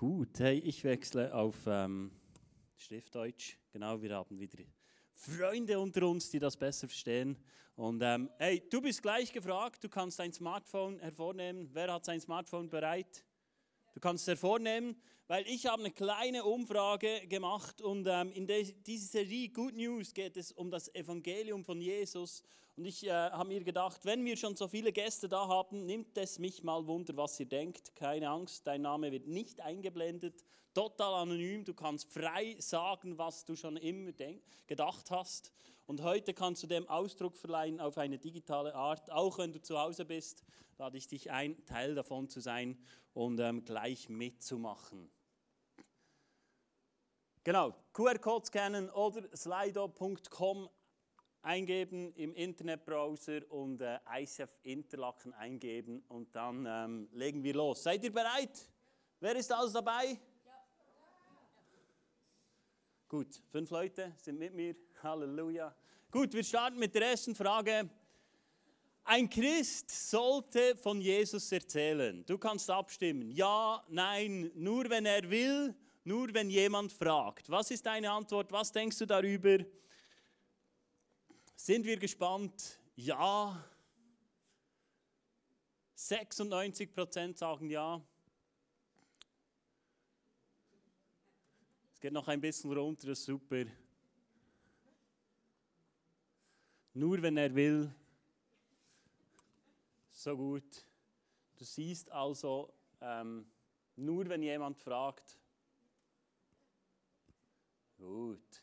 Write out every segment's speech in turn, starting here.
Gut, hey, ich wechsle auf ähm, Schriftdeutsch. Genau, wir haben wieder Freunde unter uns, die das besser verstehen. Und ähm, hey, du bist gleich gefragt, du kannst dein Smartphone hervornehmen. Wer hat sein Smartphone bereit? Du kannst es hervornehmen, weil ich habe eine kleine Umfrage gemacht und ähm, in dieser Serie Good News geht es um das Evangelium von Jesus. Und ich äh, habe mir gedacht, wenn wir schon so viele Gäste da haben, nimmt es mich mal Wunder, was ihr denkt. Keine Angst, dein Name wird nicht eingeblendet, total anonym. Du kannst frei sagen, was du schon immer gedacht hast. Und heute kannst du dem Ausdruck verleihen auf eine digitale Art, auch wenn du zu Hause bist, lade ich dich ein, Teil davon zu sein und ähm, gleich mitzumachen. Genau, QR-Code scannen oder slido.com eingeben im Internetbrowser und äh, ICF Interlaken eingeben und dann ähm, legen wir los. Seid ihr bereit? Wer ist alles dabei? Gut, fünf Leute sind mit mir. Halleluja. Gut, wir starten mit der ersten Frage. Ein Christ sollte von Jesus erzählen. Du kannst abstimmen. Ja, nein, nur wenn er will, nur wenn jemand fragt. Was ist deine Antwort? Was denkst du darüber? Sind wir gespannt? Ja. 96 Prozent sagen ja. Geht noch ein bisschen runter, das ist super. Nur wenn er will, so gut. Du siehst also, ähm, nur wenn jemand fragt. Gut.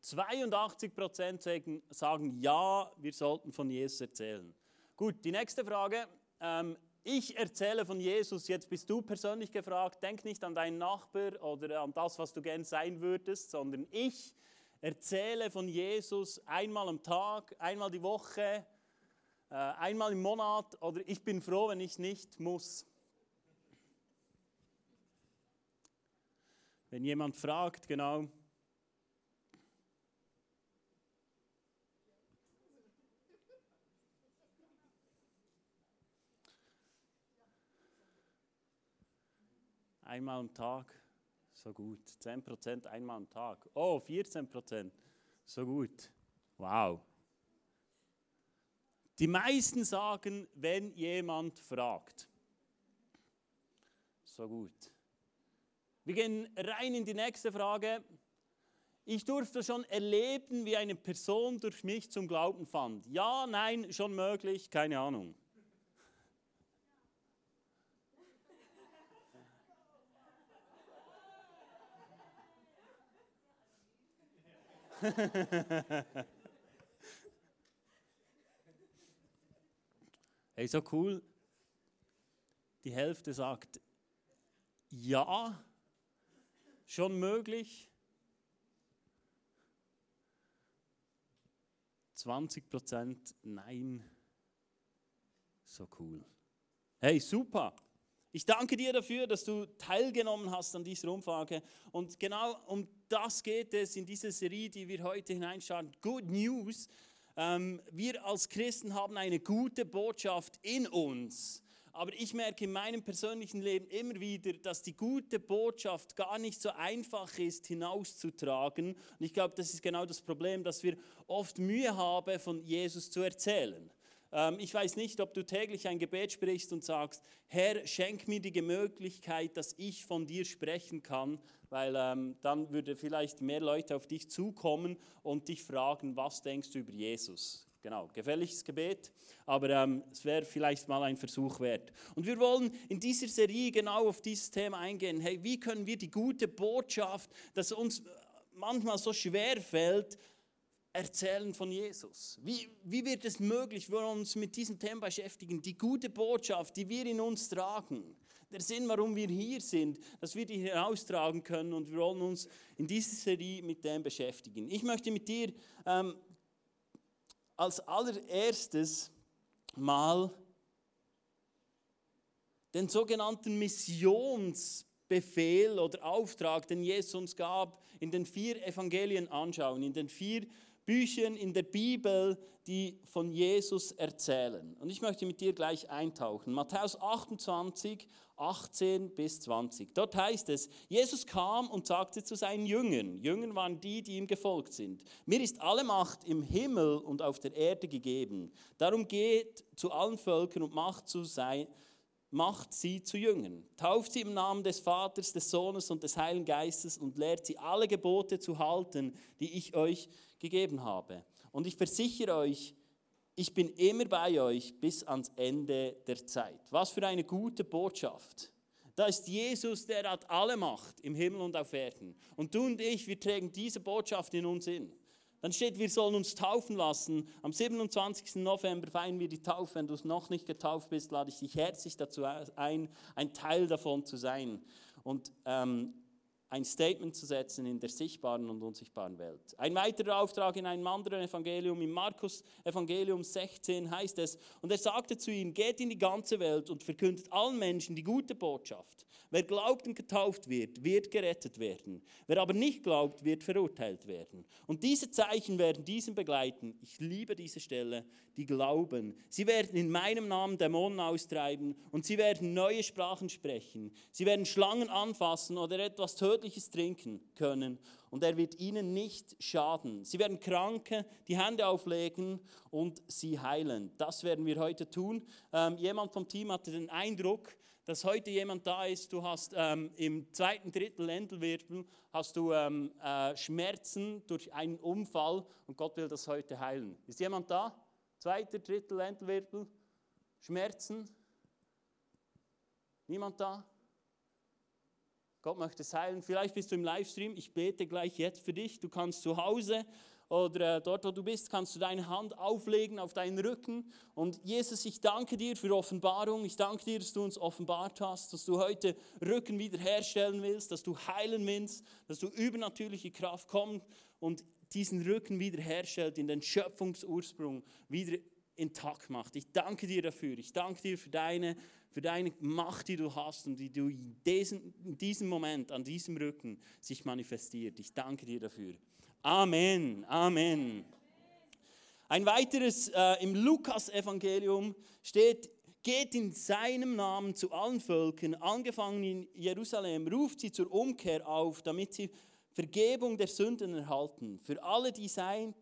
82 Prozent sagen, ja, wir sollten von Jesus erzählen. Gut, die nächste Frage. Ähm, ich erzähle von Jesus, jetzt bist du persönlich gefragt, denk nicht an deinen Nachbar oder an das, was du gern sein würdest, sondern ich erzähle von Jesus einmal am Tag, einmal die Woche, äh, einmal im Monat oder ich bin froh, wenn ich nicht muss. Wenn jemand fragt, genau, einmal am Tag, so gut. 10% einmal am Tag. Oh, 14%, so gut. Wow. Die meisten sagen, wenn jemand fragt. So gut. Wir gehen rein in die nächste Frage. Ich durfte schon erleben, wie eine Person durch mich zum Glauben fand. Ja, nein, schon möglich, keine Ahnung. hey, so cool. Die Hälfte sagt ja, schon möglich. 20 Prozent nein. So cool. Hey, super. Ich danke dir dafür, dass du teilgenommen hast an dieser Umfrage. Und genau um das geht es in dieser Serie, die wir heute hineinstarten. Good News. Ähm, wir als Christen haben eine gute Botschaft in uns. Aber ich merke in meinem persönlichen Leben immer wieder, dass die gute Botschaft gar nicht so einfach ist hinauszutragen. Und ich glaube, das ist genau das Problem, dass wir oft Mühe haben, von Jesus zu erzählen. Ähm, ich weiß nicht, ob du täglich ein Gebet sprichst und sagst, Herr, schenk mir die Möglichkeit, dass ich von dir sprechen kann, weil ähm, dann würde vielleicht mehr Leute auf dich zukommen und dich fragen, was denkst du über Jesus? Genau, gefälliges Gebet, aber ähm, es wäre vielleicht mal ein Versuch wert. Und wir wollen in dieser Serie genau auf dieses Thema eingehen. Hey, wie können wir die gute Botschaft, das uns manchmal so schwer fällt, erzählen von Jesus? Wie, wie wird es möglich, wir uns mit diesem Thema beschäftigen? Die gute Botschaft, die wir in uns tragen, der Sinn, warum wir hier sind, dass wir die heraustragen können und wir wollen uns in dieser Serie mit dem beschäftigen. Ich möchte mit dir ähm, als allererstes mal den sogenannten Missionsbefehl oder Auftrag, den Jesus uns gab, in den vier Evangelien anschauen, in den vier Büchern in der Bibel, die von Jesus erzählen. Und ich möchte mit dir gleich eintauchen. Matthäus 28, 18 bis 20. Dort heißt es, Jesus kam und sagte zu seinen Jüngern, Jüngern waren die, die ihm gefolgt sind, mir ist alle Macht im Himmel und auf der Erde gegeben. Darum geht zu allen Völkern und macht, zu sein, macht sie zu Jüngern. Tauft sie im Namen des Vaters, des Sohnes und des Heiligen Geistes und lehrt sie alle Gebote zu halten, die ich euch gegeben habe. Und ich versichere euch, ich bin immer bei euch bis ans Ende der Zeit. Was für eine gute Botschaft. Da ist Jesus, der hat alle Macht im Himmel und auf Erden. Und du und ich, wir tragen diese Botschaft in uns in. Dann steht, wir sollen uns taufen lassen. Am 27. November feiern wir die Taufe. Wenn du noch nicht getauft bist, lade ich dich herzlich dazu ein, ein Teil davon zu sein. Und ähm, ein Statement zu setzen in der sichtbaren und unsichtbaren Welt. Ein weiterer Auftrag in einem anderen Evangelium, im Markus Evangelium 16 heißt es, und er sagte zu ihnen, geht in die ganze Welt und verkündet allen Menschen die gute Botschaft. Wer glaubt und getauft wird, wird gerettet werden. Wer aber nicht glaubt, wird verurteilt werden. Und diese Zeichen werden diesen begleiten. Ich liebe diese Stelle, die glauben. Sie werden in meinem Namen Dämonen austreiben und sie werden neue Sprachen sprechen. Sie werden Schlangen anfassen oder etwas Tödliches trinken können und er wird ihnen nicht schaden. Sie werden Kranke die Hände auflegen und sie heilen. Das werden wir heute tun. Ähm, jemand vom Team hatte den Eindruck, dass heute jemand da ist, du hast ähm, im zweiten Drittel Lendelwirbel hast du ähm, äh, Schmerzen durch einen Unfall und Gott will das heute heilen. Ist jemand da? Zweiter Drittel Lendelwirbel? Schmerzen? Niemand da? Gott möchte es heilen. Vielleicht bist du im Livestream. Ich bete gleich jetzt für dich. Du kannst zu Hause oder äh, dort, wo du bist, kannst du deine Hand auflegen auf deinen Rücken. Und Jesus, ich danke dir für Offenbarung. Ich danke dir, dass du uns offenbart hast, dass du heute Rücken wiederherstellen willst, dass du heilen willst, dass du übernatürliche Kraft kommst und diesen Rücken wiederherstellt, in den Schöpfungsursprung wieder intakt macht. Ich danke dir dafür. Ich danke dir für deine, für deine Macht, die du hast und die du in diesem, in diesem Moment an diesem Rücken sich manifestiert. Ich danke dir dafür. Amen, Amen. Ein weiteres äh, im Lukas-Evangelium steht, geht in seinem Namen zu allen Völkern, angefangen in Jerusalem, ruft sie zur Umkehr auf, damit sie Vergebung der Sünden erhalten. Für alle, die sein,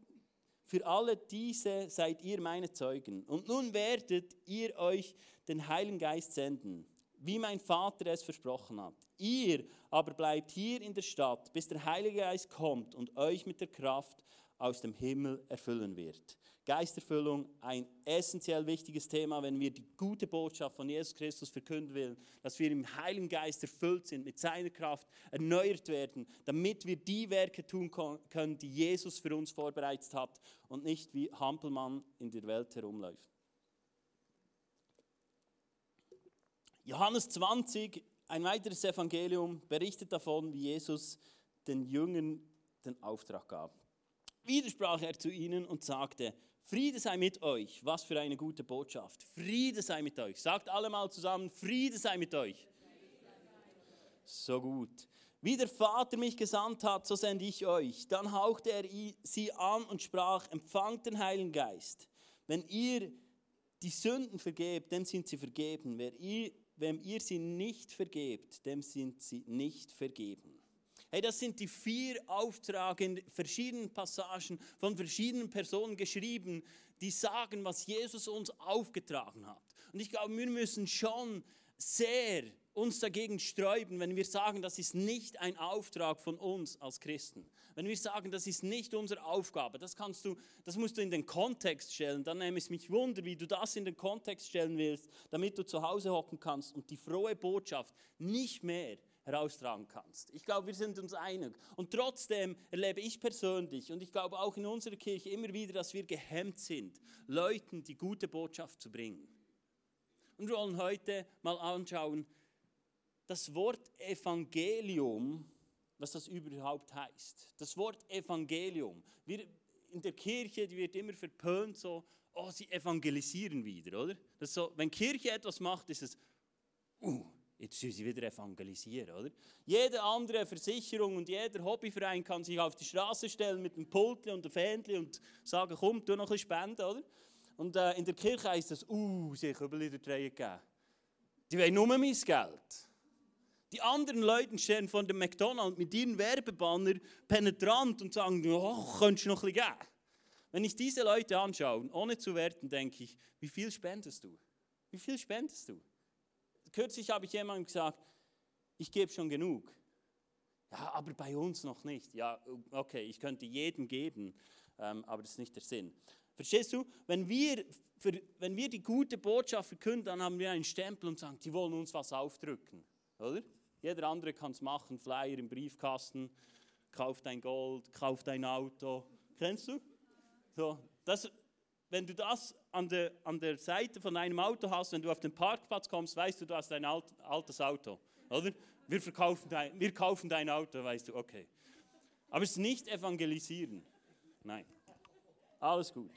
für alle diese seid ihr meine Zeugen. Und nun werdet ihr euch den Heiligen Geist senden, wie mein Vater es versprochen hat. Ihr aber bleibt hier in der Stadt, bis der Heilige Geist kommt und euch mit der Kraft aus dem Himmel erfüllen wird. Geisterfüllung, ein essentiell wichtiges Thema, wenn wir die gute Botschaft von Jesus Christus verkünden wollen, dass wir im Heiligen Geist erfüllt sind, mit seiner Kraft erneuert werden, damit wir die Werke tun können, die Jesus für uns vorbereitet hat und nicht wie Hampelmann in der Welt herumläuft. Johannes 20 ein weiteres Evangelium berichtet davon, wie Jesus den Jüngern den Auftrag gab. Wieder sprach er zu ihnen und sagte, Friede sei mit euch. Was für eine gute Botschaft. Friede sei mit euch. Sagt alle mal zusammen, Friede sei mit euch. So gut. Wie der Vater mich gesandt hat, so sende ich euch. Dann hauchte er sie an und sprach, empfangt den Heiligen Geist. Wenn ihr die Sünden vergebt, dann sind sie vergeben. Wer ihr wem ihr sie nicht vergebt, dem sind sie nicht vergeben. Hey, das sind die vier Aufträge in verschiedenen Passagen von verschiedenen Personen geschrieben, die sagen, was Jesus uns aufgetragen hat. Und ich glaube, wir müssen schon sehr uns dagegen sträuben, wenn wir sagen, das ist nicht ein Auftrag von uns als Christen. Wenn wir sagen, das ist nicht unsere Aufgabe, das kannst du, das musst du in den Kontext stellen. Dann nehme es mich wunder, wie du das in den Kontext stellen willst, damit du zu Hause hocken kannst und die frohe Botschaft nicht mehr heraustragen kannst. Ich glaube, wir sind uns einig. Und trotzdem erlebe ich persönlich und ich glaube auch in unserer Kirche immer wieder, dass wir gehemmt sind, Leuten die gute Botschaft zu bringen. Und wir wollen heute mal anschauen, das Wort Evangelium, was das überhaupt heißt. Das Wort Evangelium. Wir, in der Kirche die wird immer verpönt, so, oh, sie evangelisieren wieder, oder? Das so, wenn Kirche etwas macht, ist es, uh, Jetzt sollen sie wieder evangelisieren, oder? Jede andere Versicherung und jeder Hobbyverein kann sich auf die Straße stellen mit einem Pultli und einem Fähnchen und sagen, komm, tu noch ein bisschen spenden, oder? Und äh, in der Kirche heisst das, uh, sie haben Kübel in der Träge gegeben. Die wollen nur mein Geld. Die anderen Leute stehen von dem McDonald's mit ihren Werbebanner penetrant und sagen, oh, könntest du noch ein bisschen geben? Wenn ich diese Leute anschaue, ohne zu werten, denke ich, wie viel spendest du? Wie viel spendest du? Kürzlich habe ich jemandem gesagt, ich gebe schon genug. Ja, aber bei uns noch nicht. Ja, okay, ich könnte jedem geben, ähm, aber das ist nicht der Sinn. Verstehst du? Wenn wir, für, wenn wir die gute Botschaft verkünden, dann haben wir einen Stempel und sagen, die wollen uns was aufdrücken. Oder? Jeder andere kann es machen, Flyer im Briefkasten, kauf dein Gold, kauf dein Auto. Kennst du? So, das, wenn du das an der, an der Seite von einem Auto hast, wenn du auf den Parkplatz kommst, weißt du, du hast ein alt, altes Auto, oder? Wir, verkaufen dein, wir kaufen dein Auto, weißt du, okay. Aber es ist nicht evangelisieren. Nein. Alles gut.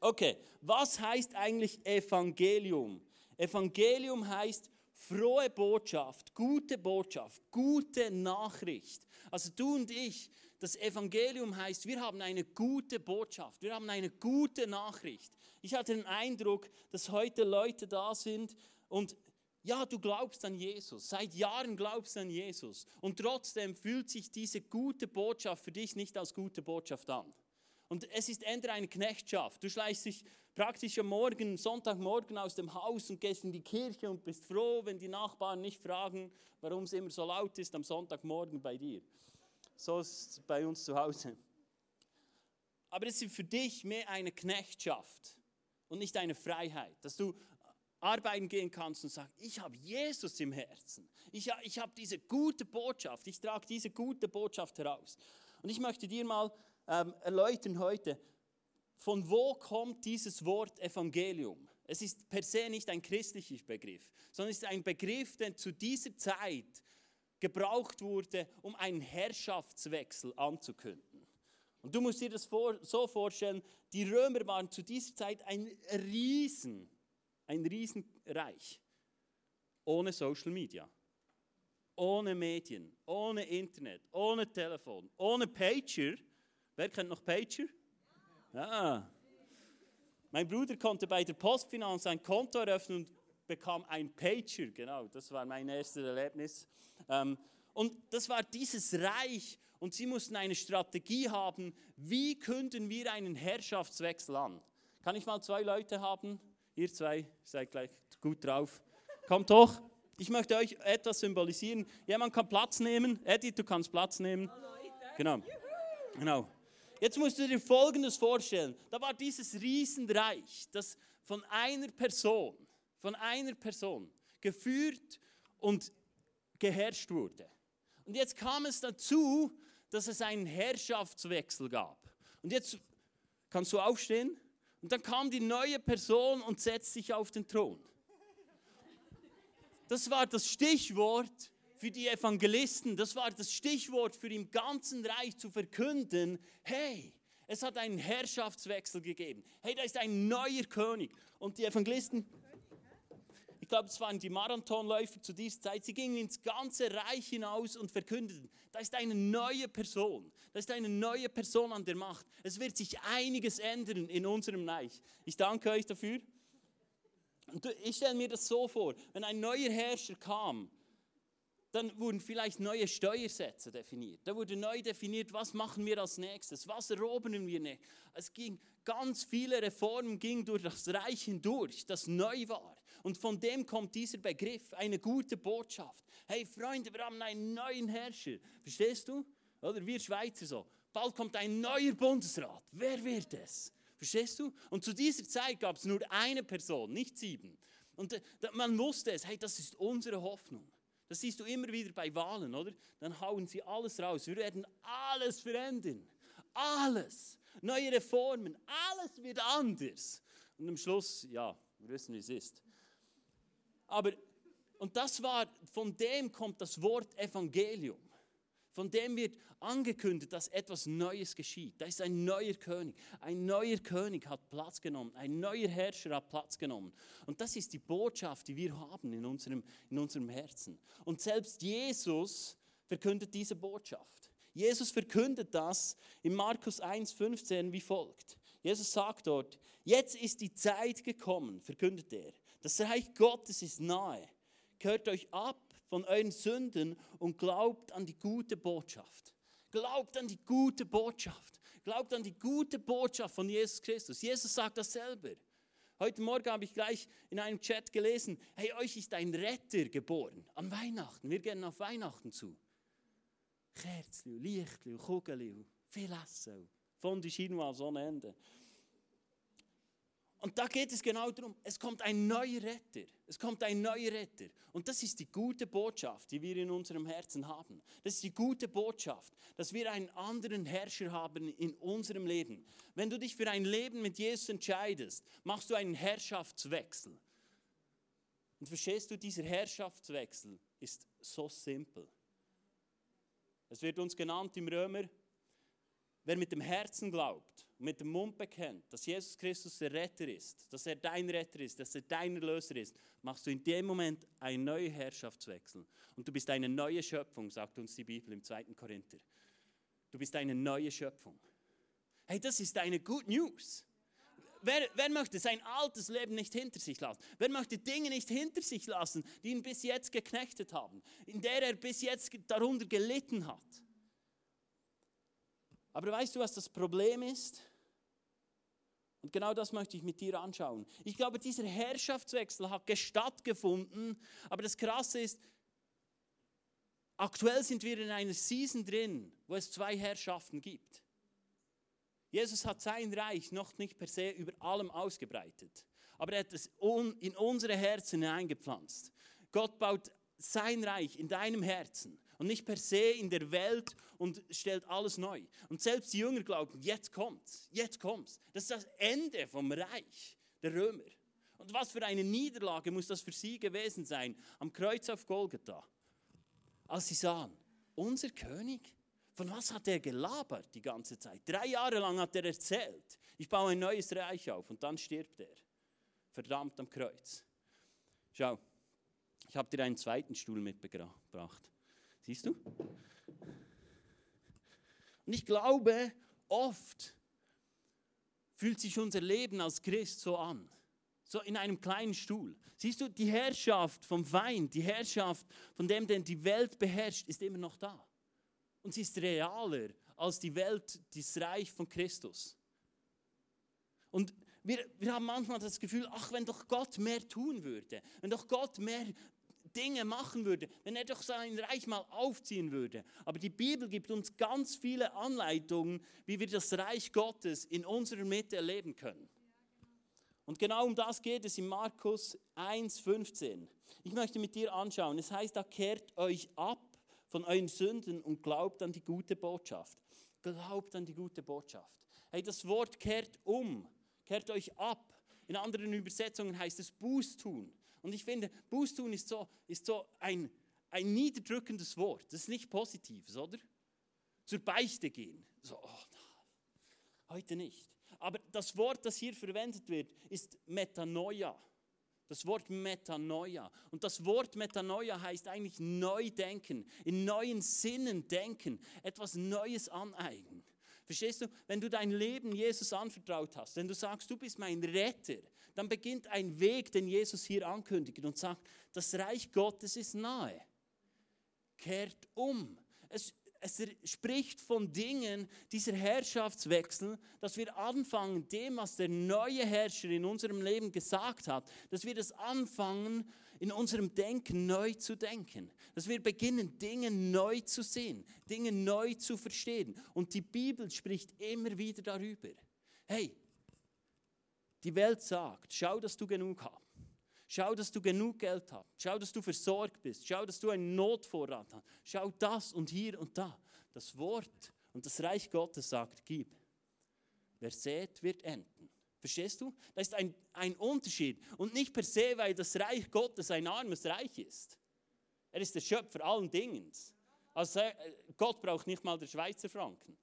Okay, was heißt eigentlich Evangelium? Evangelium heißt frohe Botschaft, gute Botschaft, gute Nachricht. Also du und ich, das Evangelium heißt, wir haben eine gute Botschaft, wir haben eine gute Nachricht. Ich hatte den Eindruck, dass heute Leute da sind und ja, du glaubst an Jesus, seit Jahren glaubst du an Jesus und trotzdem fühlt sich diese gute Botschaft für dich nicht als gute Botschaft an. Und es ist entweder eine Knechtschaft. Du schleichst dich praktisch am Morgen, Sonntagmorgen aus dem Haus und gehst in die Kirche und bist froh, wenn die Nachbarn nicht fragen, warum es immer so laut ist am Sonntagmorgen bei dir. So ist es bei uns zu Hause. Aber es ist für dich mehr eine Knechtschaft und nicht eine Freiheit, dass du arbeiten gehen kannst und sagst, ich habe Jesus im Herzen. Ich, ich habe diese gute Botschaft. Ich trage diese gute Botschaft heraus. Und ich möchte dir mal ähm, erläutern heute, von wo kommt dieses Wort Evangelium? Es ist per se nicht ein christlicher Begriff, sondern es ist ein Begriff, der zu dieser Zeit gebraucht wurde, um einen Herrschaftswechsel anzukündigen. Und du musst dir das vor, so vorstellen, die Römer waren zu dieser Zeit ein Riesen, ein Riesenreich, ohne Social Media, ohne Medien, ohne Internet, ohne Telefon, ohne Pager Wer kennt noch Pager? Ja. Mein Bruder konnte bei der Postfinanz ein Konto eröffnen und bekam ein Pager. Genau, das war mein erstes Erlebnis. Ähm, und das war dieses Reich und sie mussten eine Strategie haben, wie künden wir einen Herrschaftswechsel an. Kann ich mal zwei Leute haben? Ihr zwei seid gleich gut drauf. Kommt hoch. Ich möchte euch etwas symbolisieren. Jemand kann Platz nehmen. Edith, du kannst Platz nehmen. Genau. Genau. Jetzt musst du dir Folgendes vorstellen. Da war dieses Riesenreich, das von einer Person, von einer Person geführt und geherrscht wurde. Und jetzt kam es dazu, dass es einen Herrschaftswechsel gab. Und jetzt kannst du aufstehen und dann kam die neue Person und setzte sich auf den Thron. Das war das Stichwort für die Evangelisten, das war das Stichwort für im ganzen Reich zu verkünden, hey, es hat einen Herrschaftswechsel gegeben. Hey, da ist ein neuer König. Und die Evangelisten, glaube, es waren die Marathonläufer zu dieser Zeit, sie gingen ins ganze Reich hinaus und verkündeten, da ist eine neue Person, da ist eine neue Person an der Macht. Es wird sich einiges ändern in unserem Reich. Ich danke euch dafür. Und ich stelle mir das so vor, wenn ein neuer Herrscher kam, dann wurden vielleicht neue Steuersätze definiert. Da wurde neu definiert, was machen wir als nächstes, was erobern wir nicht. Es ging ganz viele Reformen gingen durch das Reich hindurch, das neu war. Und von dem kommt dieser Begriff, eine gute Botschaft. Hey Freunde, wir haben einen neuen Herrscher. Verstehst du? Oder wir Schweizer so. Bald kommt ein neuer Bundesrat. Wer wird es? Verstehst du? Und zu dieser Zeit gab es nur eine Person, nicht sieben. Und äh, man wusste es, hey, das ist unsere Hoffnung. Das siehst du immer wieder bei Wahlen, oder? Dann hauen sie alles raus. Wir werden alles verändern. Alles. Neue Reformen. Alles wird anders. Und am Schluss, ja, wir wissen, wie es ist. Aber, und das war, von dem kommt das Wort Evangelium. Von dem wird angekündigt, dass etwas Neues geschieht. Da ist ein neuer König. Ein neuer König hat Platz genommen. Ein neuer Herrscher hat Platz genommen. Und das ist die Botschaft, die wir haben in unserem, in unserem Herzen. Und selbst Jesus verkündet diese Botschaft. Jesus verkündet das in Markus 1,15 wie folgt. Jesus sagt dort, jetzt ist die Zeit gekommen, verkündet er. Das Reich Gottes ist nahe. Gehört euch ab von euren Sünden und glaubt an die gute Botschaft. Glaubt an die gute Botschaft. Glaubt an die gute Botschaft von Jesus Christus. Jesus sagt das selber. Heute Morgen habe ich gleich in einem Chat gelesen, hey, euch ist ein Retter geboren an Weihnachten. Wir gehen auf Weihnachten zu. Kerzchen, Lichtchen, Kugeln, viel Essen. Von die Chinois ohne Ende. Und da geht es genau darum, es kommt ein neuer Retter. Es kommt ein neuer Retter. Und das ist die gute Botschaft, die wir in unserem Herzen haben. Das ist die gute Botschaft, dass wir einen anderen Herrscher haben in unserem Leben. Wenn du dich für ein Leben mit Jesus entscheidest, machst du einen Herrschaftswechsel. Und verstehst du, dieser Herrschaftswechsel ist so simpel. Es wird uns genannt im Römer, wer mit dem Herzen glaubt mit dem Mund bekennt, dass Jesus Christus der Retter ist, dass er dein Retter ist, dass er dein Erlöser ist, machst du in dem Moment einen neuen Herrschaftswechsel. Und du bist eine neue Schöpfung, sagt uns die Bibel im 2. Korinther. Du bist eine neue Schöpfung. Hey, das ist eine Good News. Wer, wer, möchte sein altes Leben nicht hinter sich lassen? Wer möchte Dinge nicht hinter sich lassen, die ihn bis jetzt geknechtet haben, in der er bis jetzt darunter gelitten hat? Aber weißt du, was das Problem ist? Und genau das möchte ich mit dir anschauen. Ich glaube, dieser Herrschaftswechsel hat stattgefunden, aber das Krasse ist, aktuell sind wir in einer Season drin, wo es zwei Herrschaften gibt. Jesus hat sein Reich noch nicht per se über allem ausgebreitet, aber er hat es in unsere Herzen hineingepflanzt. Gott baut sein Reich in deinem Herzen und nicht per se in der Welt und stellt alles neu. Und selbst die Jünger glauben, jetzt kommt's, jetzt kommt's. Das ist das Ende vom Reich der Römer. Und was für eine Niederlage muss das für sie gewesen sein am Kreuz auf Golgatha, als sie sahen, unser König, von was hat er gelabert die ganze Zeit? Drei Jahre lang hat er erzählt, ich baue ein neues Reich auf und dann stirbt er, verdammt am Kreuz. Schau, ich habe dir einen zweiten Stuhl mitgebracht. Siehst du? Und ich glaube, oft fühlt sich unser Leben als Christ so an. So in einem kleinen Stuhl. Siehst du, die Herrschaft vom Feind, die Herrschaft von dem, der die Welt beherrscht, ist immer noch da. Und sie ist realer als die Welt, das Reich von Christus. Und wir, wir haben manchmal das Gefühl, ach, wenn doch Gott mehr tun würde, wenn doch Gott mehr Dinge machen würde, wenn er doch sein Reich mal aufziehen würde. Aber die Bibel gibt uns ganz viele Anleitungen, wie wir das Reich Gottes in unserer Mitte erleben können. Und genau um das geht es in Markus 1,15. Ich möchte mit dir anschauen. Es heißt, da kehrt euch ab von euren Sünden und glaubt an die gute Botschaft. Glaubt an die gute Botschaft. Hey, das Wort kehrt um, kehrt euch ab. In anderen Übersetzungen heißt es Buß tun. Und ich finde, Buß tun ist so, ist so ein, ein niederdrückendes Wort. Das ist nicht positives, oder? Zur Beichte gehen. So, oh, heute nicht. Aber das Wort, das hier verwendet wird, ist Metanoia. Das Wort Metanoia. Und das Wort Metanoia heißt eigentlich neu denken, in neuen Sinnen denken, etwas Neues aneignen. Verstehst du? Wenn du dein Leben Jesus anvertraut hast, wenn du sagst, du bist mein Retter, dann beginnt ein Weg, den Jesus hier ankündigt und sagt, das Reich Gottes ist nahe. Kehrt um. Es, es spricht von Dingen, dieser Herrschaftswechsel, dass wir anfangen, dem, was der neue Herrscher in unserem Leben gesagt hat, dass wir das anfangen, in unserem Denken neu zu denken. Dass wir beginnen, Dinge neu zu sehen, Dinge neu zu verstehen. Und die Bibel spricht immer wieder darüber. Hey, die Welt sagt, schau, dass du genug hast. Schau, dass du genug Geld hast. Schau, dass du versorgt bist. Schau, dass du einen Notvorrat hast. Schau das und hier und da. Das Wort und das Reich Gottes sagt, gib. Wer sät, wird ernten. Verstehst du? Das ist ein, ein Unterschied. Und nicht per se, weil das Reich Gottes ein armes Reich ist. Er ist der Schöpfer allen Dingen. Also äh, Gott braucht nicht mal der Schweizer Franken.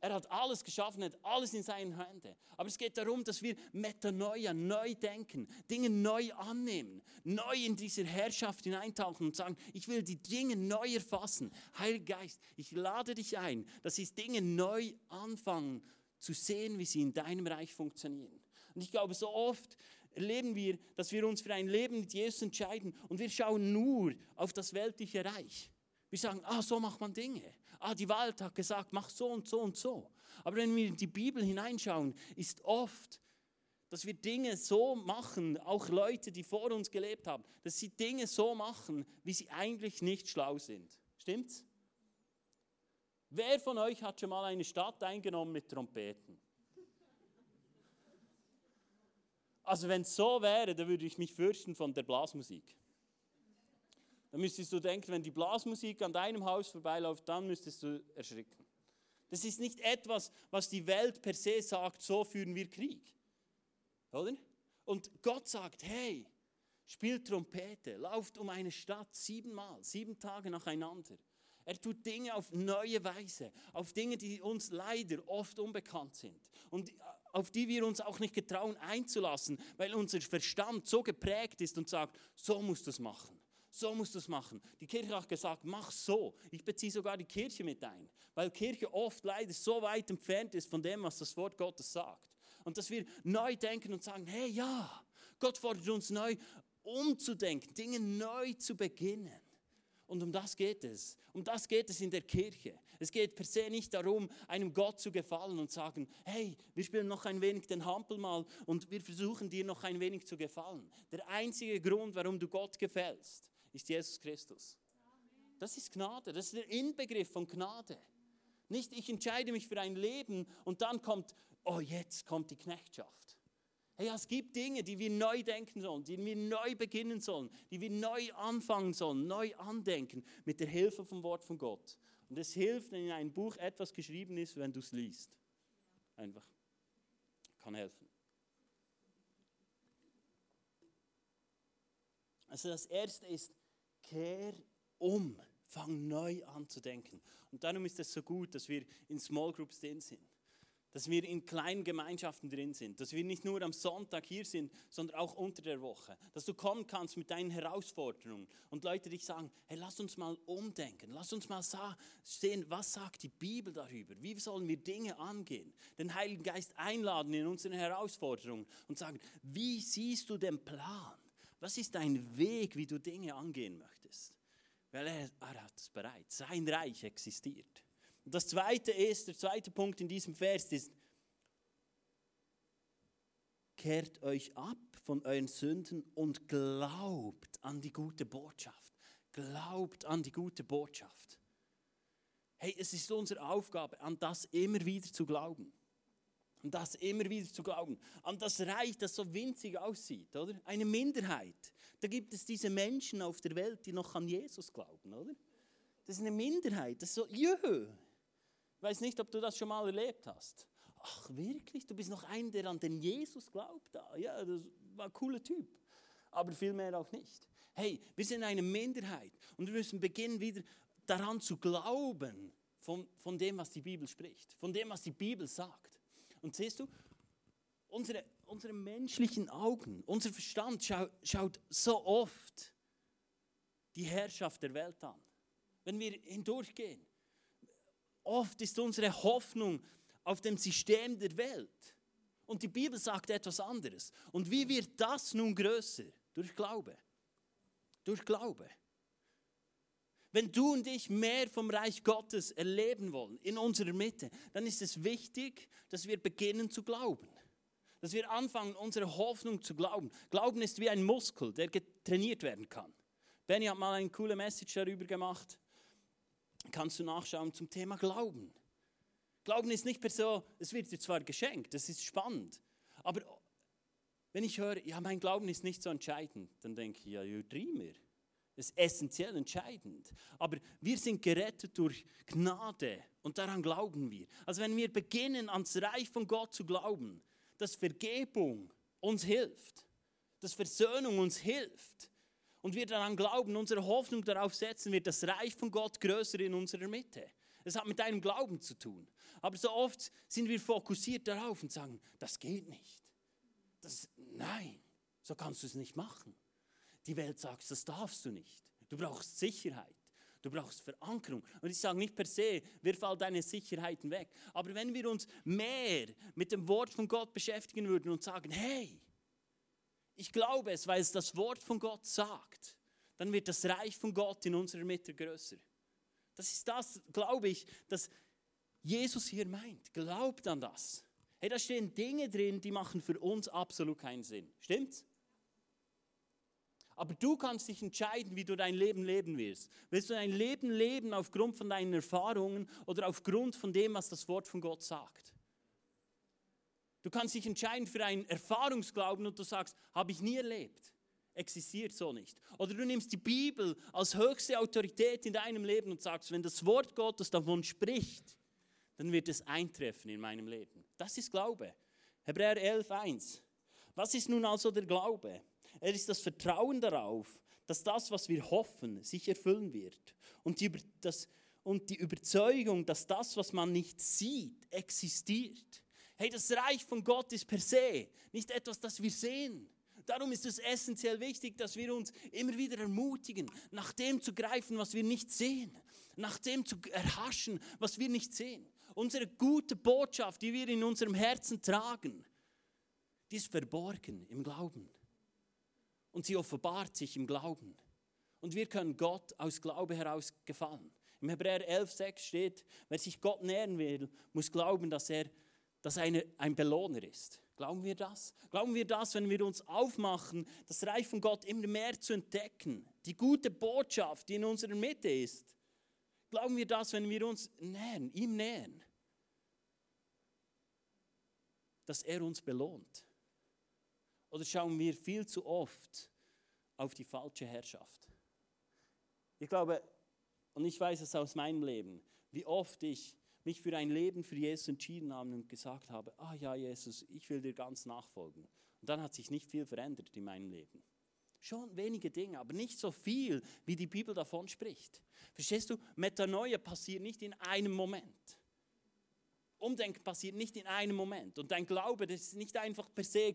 Er hat alles geschaffen, hat alles in seinen Händen. Aber es geht darum, dass wir Metanoia, neu denken, Dinge neu annehmen, neu in diese Herrschaft hineintauchen und sagen, ich will die Dinge neu erfassen. Heiliger Geist, ich lade dich ein, dass die Dinge neu anfangen zu sehen, wie sie in deinem Reich funktionieren. Und ich glaube, so oft erleben wir, dass wir uns für ein Leben mit Jesus entscheiden und wir schauen nur auf das weltliche Reich. Wir sagen, ah, so macht man Dinge. Ah, die Welt hat gesagt, mach so und so und so. Aber wenn wir in die Bibel hineinschauen, ist oft, dass wir Dinge so machen, auch Leute, die vor uns gelebt haben, dass sie Dinge so machen, wie sie eigentlich nicht schlau sind. Stimmt's? Wer von euch hat schon mal eine Stadt eingenommen mit Trompeten? Also wenn es so wäre, dann würde ich mich fürchten von der Blasmusik. Dann müsstest du denken, wenn die Blasmusik an deinem Haus vorbeiläuft, dann müsstest du erschrecken. Das ist nicht etwas, was die Welt per se sagt, so führen wir Krieg. Oder? Und Gott sagt, hey, spielt Trompete, lauft um eine Stadt siebenmal, sieben Tage nacheinander. Er tut Dinge auf neue Weise, auf Dinge, die uns leider oft unbekannt sind und auf die wir uns auch nicht getrauen einzulassen, weil unser Verstand so geprägt ist und sagt, so musst du es machen. So musst du es machen. Die Kirche hat gesagt, mach so. Ich beziehe sogar die Kirche mit ein, weil Kirche oft leider so weit entfernt ist von dem, was das Wort Gottes sagt. Und dass wir neu denken und sagen, hey ja, Gott fordert uns neu umzudenken, Dinge neu zu beginnen. Und um das geht es. Um das geht es in der Kirche. Es geht per se nicht darum, einem Gott zu gefallen und sagen, hey, wir spielen noch ein wenig den Hampel mal und wir versuchen dir noch ein wenig zu gefallen. Der einzige Grund, warum du Gott gefällst, ist Jesus Christus. Das ist Gnade, das ist der Inbegriff von Gnade. Nicht, ich entscheide mich für ein Leben und dann kommt, oh, jetzt kommt die Knechtschaft. Hey, es gibt Dinge, die wir neu denken sollen, die wir neu beginnen sollen, die wir neu anfangen sollen, neu andenken, mit der Hilfe vom Wort von Gott. Und es hilft, wenn in einem Buch etwas geschrieben ist, wenn du es liest. Einfach. Kann helfen. Also das Erste ist, kehr um, fang neu an zu denken. Und darum ist es so gut, dass wir in Small Groups drin sind dass wir in kleinen Gemeinschaften drin sind, dass wir nicht nur am Sonntag hier sind, sondern auch unter der Woche, dass du kommen kannst mit deinen Herausforderungen. Und Leute dich sagen, hey, lass uns mal umdenken, lass uns mal sehen, was sagt die Bibel darüber, wie sollen wir Dinge angehen, den Heiligen Geist einladen in unseren Herausforderungen und sagen, wie siehst du den Plan, was ist dein Weg, wie du Dinge angehen möchtest, weil er, er hat es bereit, sein Reich existiert. Und das zweite ist, der zweite Punkt in diesem Vers ist, kehrt euch ab von euren Sünden und glaubt an die gute Botschaft. Glaubt an die gute Botschaft. Hey, es ist unsere Aufgabe, an das immer wieder zu glauben. An das immer wieder zu glauben. An das Reich, das so winzig aussieht, oder? Eine Minderheit. Da gibt es diese Menschen auf der Welt, die noch an Jesus glauben, oder? Das ist eine Minderheit. Das ist so, jöh, ich weiß nicht, ob du das schon mal erlebt hast. Ach, wirklich? Du bist noch ein, der an den Jesus glaubt? Ja, das war ein cooler Typ. Aber vielmehr auch nicht. Hey, wir sind eine Minderheit und wir müssen beginnen, wieder daran zu glauben, von, von dem, was die Bibel spricht, von dem, was die Bibel sagt. Und siehst du, unsere, unsere menschlichen Augen, unser Verstand schau, schaut so oft die Herrschaft der Welt an. Wenn wir hindurchgehen, Oft ist unsere Hoffnung auf dem System der Welt. Und die Bibel sagt etwas anderes. Und wie wird das nun größer? Durch Glaube. Durch Glaube. Wenn du und ich mehr vom Reich Gottes erleben wollen in unserer Mitte, dann ist es wichtig, dass wir beginnen zu glauben. Dass wir anfangen, unsere Hoffnung zu glauben. Glauben ist wie ein Muskel, der trainiert werden kann. Benny hat mal eine coole Message darüber gemacht kannst du nachschauen zum Thema Glauben. Glauben ist nicht per se, es wird dir zwar geschenkt, das ist spannend, aber wenn ich höre, ja, mein Glauben ist nicht so entscheidend, dann denke ich, ja, you dreamer. Das ist essentiell entscheidend. Aber wir sind gerettet durch Gnade und daran glauben wir. Also wenn wir beginnen, ans Reich von Gott zu glauben, dass Vergebung uns hilft, dass Versöhnung uns hilft, und wir daran glauben, unsere Hoffnung darauf setzen, wird das Reich von Gott größer in unserer Mitte. Es hat mit deinem Glauben zu tun. Aber so oft sind wir fokussiert darauf und sagen, das geht nicht. Das, nein, so kannst du es nicht machen. Die Welt sagt, das darfst du nicht. Du brauchst Sicherheit. Du brauchst Verankerung. Und ich sage nicht per se, wirf all deine Sicherheiten weg. Aber wenn wir uns mehr mit dem Wort von Gott beschäftigen würden und sagen, hey, ich glaube es, weil es das Wort von Gott sagt, dann wird das Reich von Gott in unserer Mitte größer. Das ist das, glaube ich, dass Jesus hier meint. Glaubt an das. Hey, da stehen Dinge drin, die machen für uns absolut keinen Sinn. Stimmt's? Aber du kannst dich entscheiden, wie du dein Leben leben willst. Willst du dein Leben leben aufgrund von deinen Erfahrungen oder aufgrund von dem, was das Wort von Gott sagt? Du kannst dich entscheiden für einen Erfahrungsglauben und du sagst, habe ich nie erlebt. Existiert so nicht. Oder du nimmst die Bibel als höchste Autorität in deinem Leben und sagst, wenn das Wort Gottes davon spricht, dann wird es eintreffen in meinem Leben. Das ist Glaube. Hebräer 11, 1. Was ist nun also der Glaube? Er ist das Vertrauen darauf, dass das, was wir hoffen, sich erfüllen wird. Und die, das, und die Überzeugung, dass das, was man nicht sieht, existiert. Hey, das Reich von Gott ist per se nicht etwas, das wir sehen. Darum ist es essentiell wichtig, dass wir uns immer wieder ermutigen, nach dem zu greifen, was wir nicht sehen, nach dem zu erhaschen, was wir nicht sehen. Unsere gute Botschaft, die wir in unserem Herzen tragen, die ist verborgen im Glauben und sie offenbart sich im Glauben. Und wir können Gott aus Glaube heraus gefallen. Im Hebräer 11,6 steht, wer sich Gott nähern will, muss glauben, dass er dass eine, ein Belohner ist. Glauben wir das? Glauben wir das, wenn wir uns aufmachen, das Reich von Gott immer mehr zu entdecken? Die gute Botschaft, die in unserer Mitte ist. Glauben wir das, wenn wir uns nähern, ihm nähern? Dass er uns belohnt. Oder schauen wir viel zu oft auf die falsche Herrschaft? Ich glaube, und ich weiß es aus meinem Leben, wie oft ich mich für ein Leben für Jesus entschieden habe und gesagt habe, ah ja Jesus, ich will dir ganz nachfolgen. Und dann hat sich nicht viel verändert in meinem Leben. Schon wenige Dinge, aber nicht so viel, wie die Bibel davon spricht. Verstehst du? Metanoia passiert nicht in einem Moment. Umdenken passiert nicht in einem Moment. Und dein Glaube, das ist nicht einfach per se,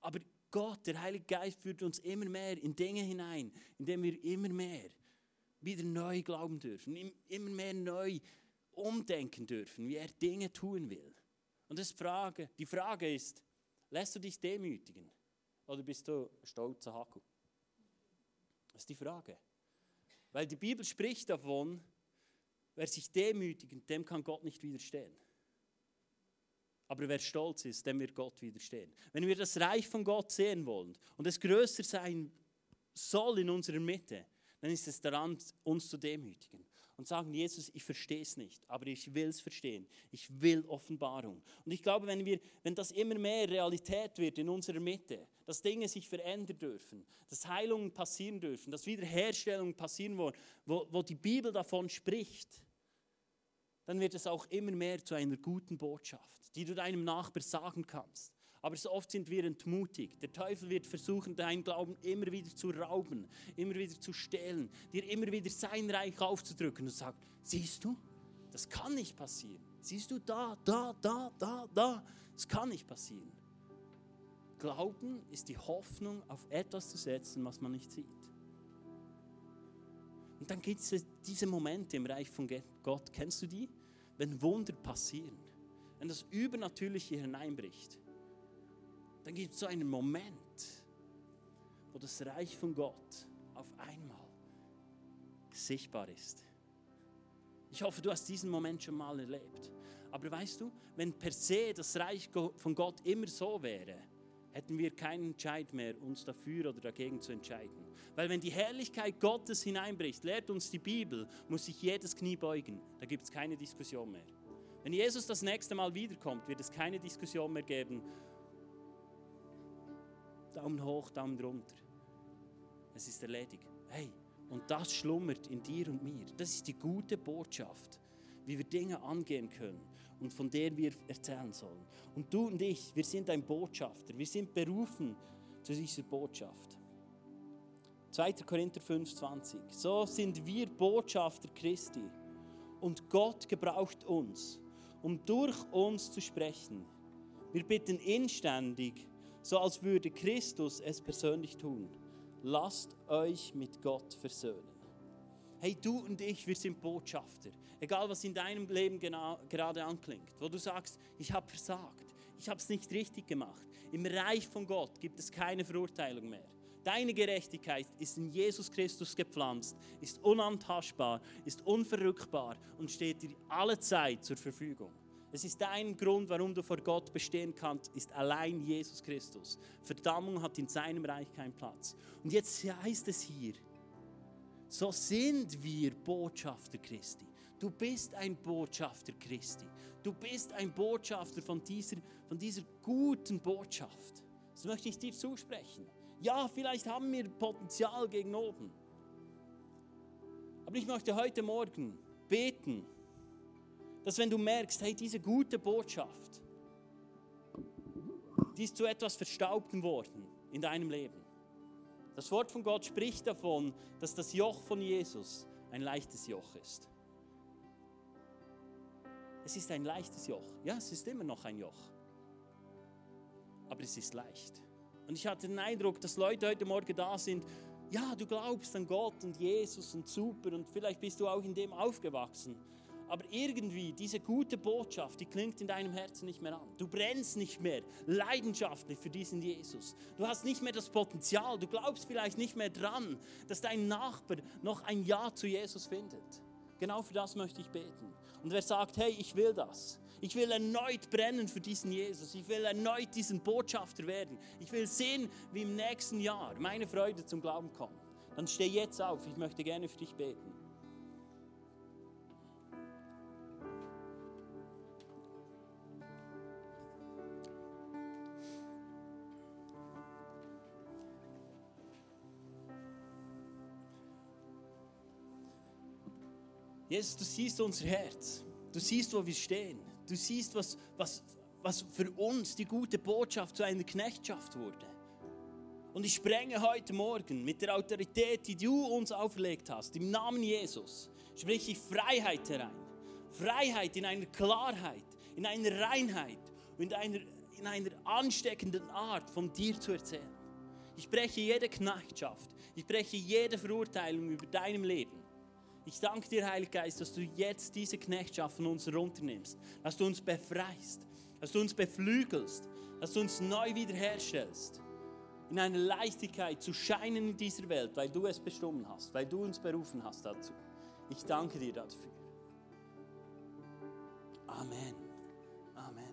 aber Gott, der Heilige Geist, führt uns immer mehr in Dinge hinein, indem wir immer mehr wieder neu glauben dürfen, immer mehr neu umdenken dürfen, wie er Dinge tun will. Und das Frage, die Frage ist, lässt du dich demütigen oder bist du stolzer Haku? Das ist die Frage. Weil die Bibel spricht davon, wer sich demütigt, dem kann Gott nicht widerstehen. Aber wer stolz ist, dem wird Gott widerstehen. Wenn wir das Reich von Gott sehen wollen und es größer sein soll in unserer Mitte, dann ist es daran, uns zu demütigen und sagen, Jesus, ich verstehe es nicht, aber ich will es verstehen. Ich will Offenbarung. Und ich glaube, wenn, wir, wenn das immer mehr Realität wird in unserer Mitte, dass Dinge sich verändern dürfen, dass Heilungen passieren dürfen, dass Wiederherstellungen passieren wollen, wo, wo die Bibel davon spricht, dann wird es auch immer mehr zu einer guten Botschaft, die du deinem Nachbar sagen kannst. Aber so oft sind wir entmutigt. Der Teufel wird versuchen, deinen Glauben immer wieder zu rauben, immer wieder zu stehlen, dir immer wieder sein Reich aufzudrücken und sagt, siehst du, das kann nicht passieren. Siehst du da, da, da, da, da, das kann nicht passieren. Glauben ist die Hoffnung, auf etwas zu setzen, was man nicht sieht. Und dann gibt es diese Momente im Reich von Gott. Kennst du die? Wenn Wunder passieren, wenn das Übernatürliche hineinbricht, dann gibt es so einen Moment, wo das Reich von Gott auf einmal sichtbar ist. Ich hoffe, du hast diesen Moment schon mal erlebt. Aber weißt du, wenn per se das Reich von Gott immer so wäre, hätten wir keinen Entscheid mehr, uns dafür oder dagegen zu entscheiden. Weil wenn die Herrlichkeit Gottes hineinbricht, lehrt uns die Bibel, muss sich jedes Knie beugen. Da gibt es keine Diskussion mehr. Wenn Jesus das nächste Mal wiederkommt, wird es keine Diskussion mehr geben. Daumen hoch, Daumen runter. Es ist erledigt. Hey, und das schlummert in dir und mir. Das ist die gute Botschaft, wie wir Dinge angehen können und von der wir erzählen sollen. Und du und ich, wir sind ein Botschafter. Wir sind berufen zu dieser Botschaft. 2. Korinther 5,20. So sind wir Botschafter Christi und Gott gebraucht uns, um durch uns zu sprechen. Wir bitten inständig, so als würde Christus es persönlich tun. Lasst euch mit Gott versöhnen. Hey, du und ich, wir sind Botschafter. Egal, was in deinem Leben genau, gerade anklingt, wo du sagst, ich habe versagt, ich habe es nicht richtig gemacht. Im Reich von Gott gibt es keine Verurteilung mehr. Deine Gerechtigkeit ist in Jesus Christus gepflanzt, ist unantastbar, ist unverrückbar und steht dir alle Zeit zur Verfügung. Es ist dein Grund, warum du vor Gott bestehen kannst, ist allein Jesus Christus. Verdammung hat in seinem Reich keinen Platz. Und jetzt heißt es hier, so sind wir Botschafter Christi. Du bist ein Botschafter Christi. Du bist ein Botschafter von dieser, von dieser guten Botschaft. Das möchte ich dir zusprechen. Ja, vielleicht haben wir Potenzial gegen oben. Aber ich möchte heute Morgen beten, dass wenn du merkst, hey, diese gute Botschaft, die ist zu etwas Verstaubtem worden in deinem Leben. Das Wort von Gott spricht davon, dass das Joch von Jesus ein leichtes Joch ist. Es ist ein leichtes Joch. Ja, es ist immer noch ein Joch. Aber es ist leicht. Und ich hatte den Eindruck, dass Leute heute Morgen da sind, ja, du glaubst an Gott und Jesus und super und vielleicht bist du auch in dem aufgewachsen. Aber irgendwie, diese gute Botschaft, die klingt in deinem Herzen nicht mehr an. Du brennst nicht mehr leidenschaftlich für diesen Jesus. Du hast nicht mehr das Potenzial. Du glaubst vielleicht nicht mehr dran, dass dein Nachbar noch ein Ja zu Jesus findet. Genau für das möchte ich beten. Und wer sagt, hey, ich will das, ich will erneut brennen für diesen Jesus. Ich will erneut diesen Botschafter werden. Ich will sehen, wie im nächsten Jahr meine Freude zum Glauben kommt. Dann steh jetzt auf. Ich möchte gerne für dich beten. Jesus, du siehst unser Herz. Du siehst, wo wir stehen. Du siehst, was, was, was für uns die gute Botschaft zu einer Knechtschaft wurde. Und ich sprenge heute Morgen mit der Autorität, die du uns auferlegt hast, im Namen Jesus, spreche ich Freiheit herein. Freiheit in einer Klarheit, in einer Reinheit und in einer, in einer ansteckenden Art von dir zu erzählen. Ich breche jede Knechtschaft, ich breche jede Verurteilung über deinem Leben. Ich danke dir, Heiliger Geist, dass du jetzt diese Knechtschaft von uns runternimmst, dass du uns befreist, dass du uns beflügelst, dass du uns neu wiederherstellst, in einer Leichtigkeit zu scheinen in dieser Welt, weil du es bestimmt hast, weil du uns berufen hast dazu. Ich danke dir dafür. Amen. Amen.